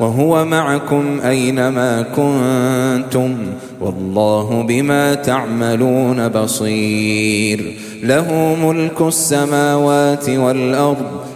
وهو معكم أينما كنتم والله بما تعملون بصير. له ملك السماوات والأرض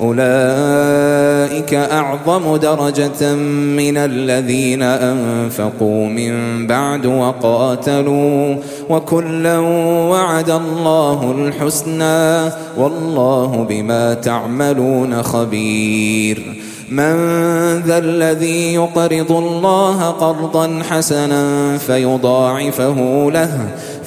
أولئك أعظم درجة من الذين أنفقوا من بعد وقاتلوا وكلا وعد الله الحسنى والله بما تعملون خبير. من ذا الذي يقرض الله قرضا حسنا فيضاعفه له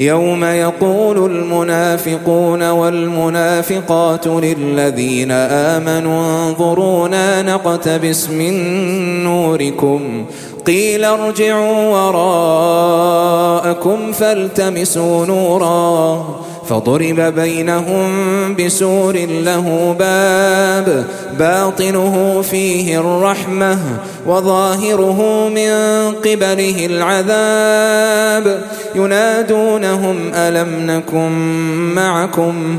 يوم يقول المنافقون والمنافقات للذين آمنوا انظرونا نقتبس من نوركم قيل ارجعوا وراءكم فالتمسوا نورا فضرب بينهم بسور له باب باطنه فيه الرحمة وظاهره من قبله العذاب. ينادونهم ألم نكن معكم؟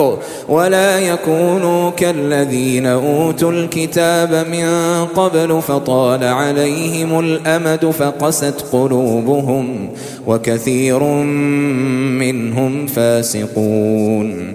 الحق ولا يكونوا كالذين أوتوا الكتاب من قبل فطال عليهم الأمد فقست قلوبهم وكثير منهم فاسقون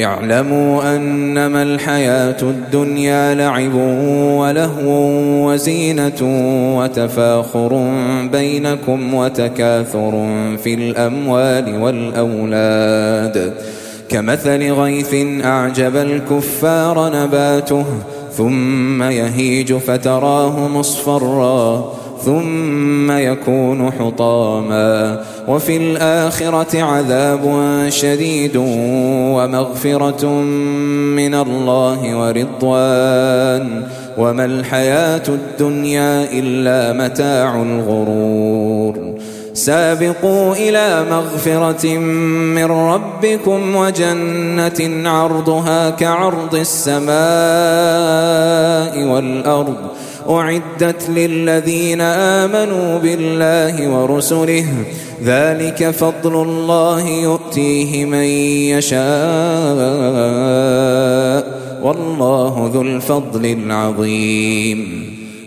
اعلموا أنما الحياة الدنيا لعب ولهو وزينة وتفاخر بينكم وتكاثر في الأموال والأولاد. كمثل غيث أعجب الكفار نباته ثم يهيج فتراه مصفرًا. ثم يكون حطاما. وفي الآخرة عذاب شديد ومغفرة من الله ورضوان. وما الحياة الدنيا إلا متاع الغرور. سابقوا إلى مغفرة من ربكم وجنة عرضها كعرض السماء والأرض. أعدت للذين آمنوا بالله ورسله. ذلك فضل الله يؤتيه من يشاء. والله ذو الفضل العظيم.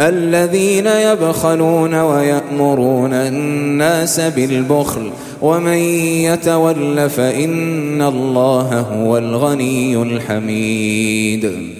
الذين يبخلون ويأمرون الناس بالبخل ومن يتول فإن الله هو الغني الحميد.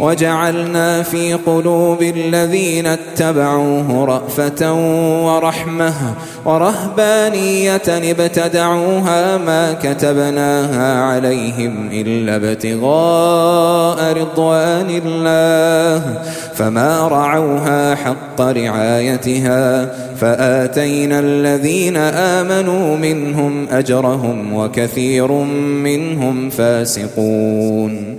وجعلنا في قلوب الذين اتبعوه رأفة ورحمة ورهبانية ابتدعوها ما كتبناها عليهم إلا ابتغاء رضوان الله فما رعوها حق رعايتها فآتينا الذين آمنوا منهم أجرهم وكثير منهم فاسقون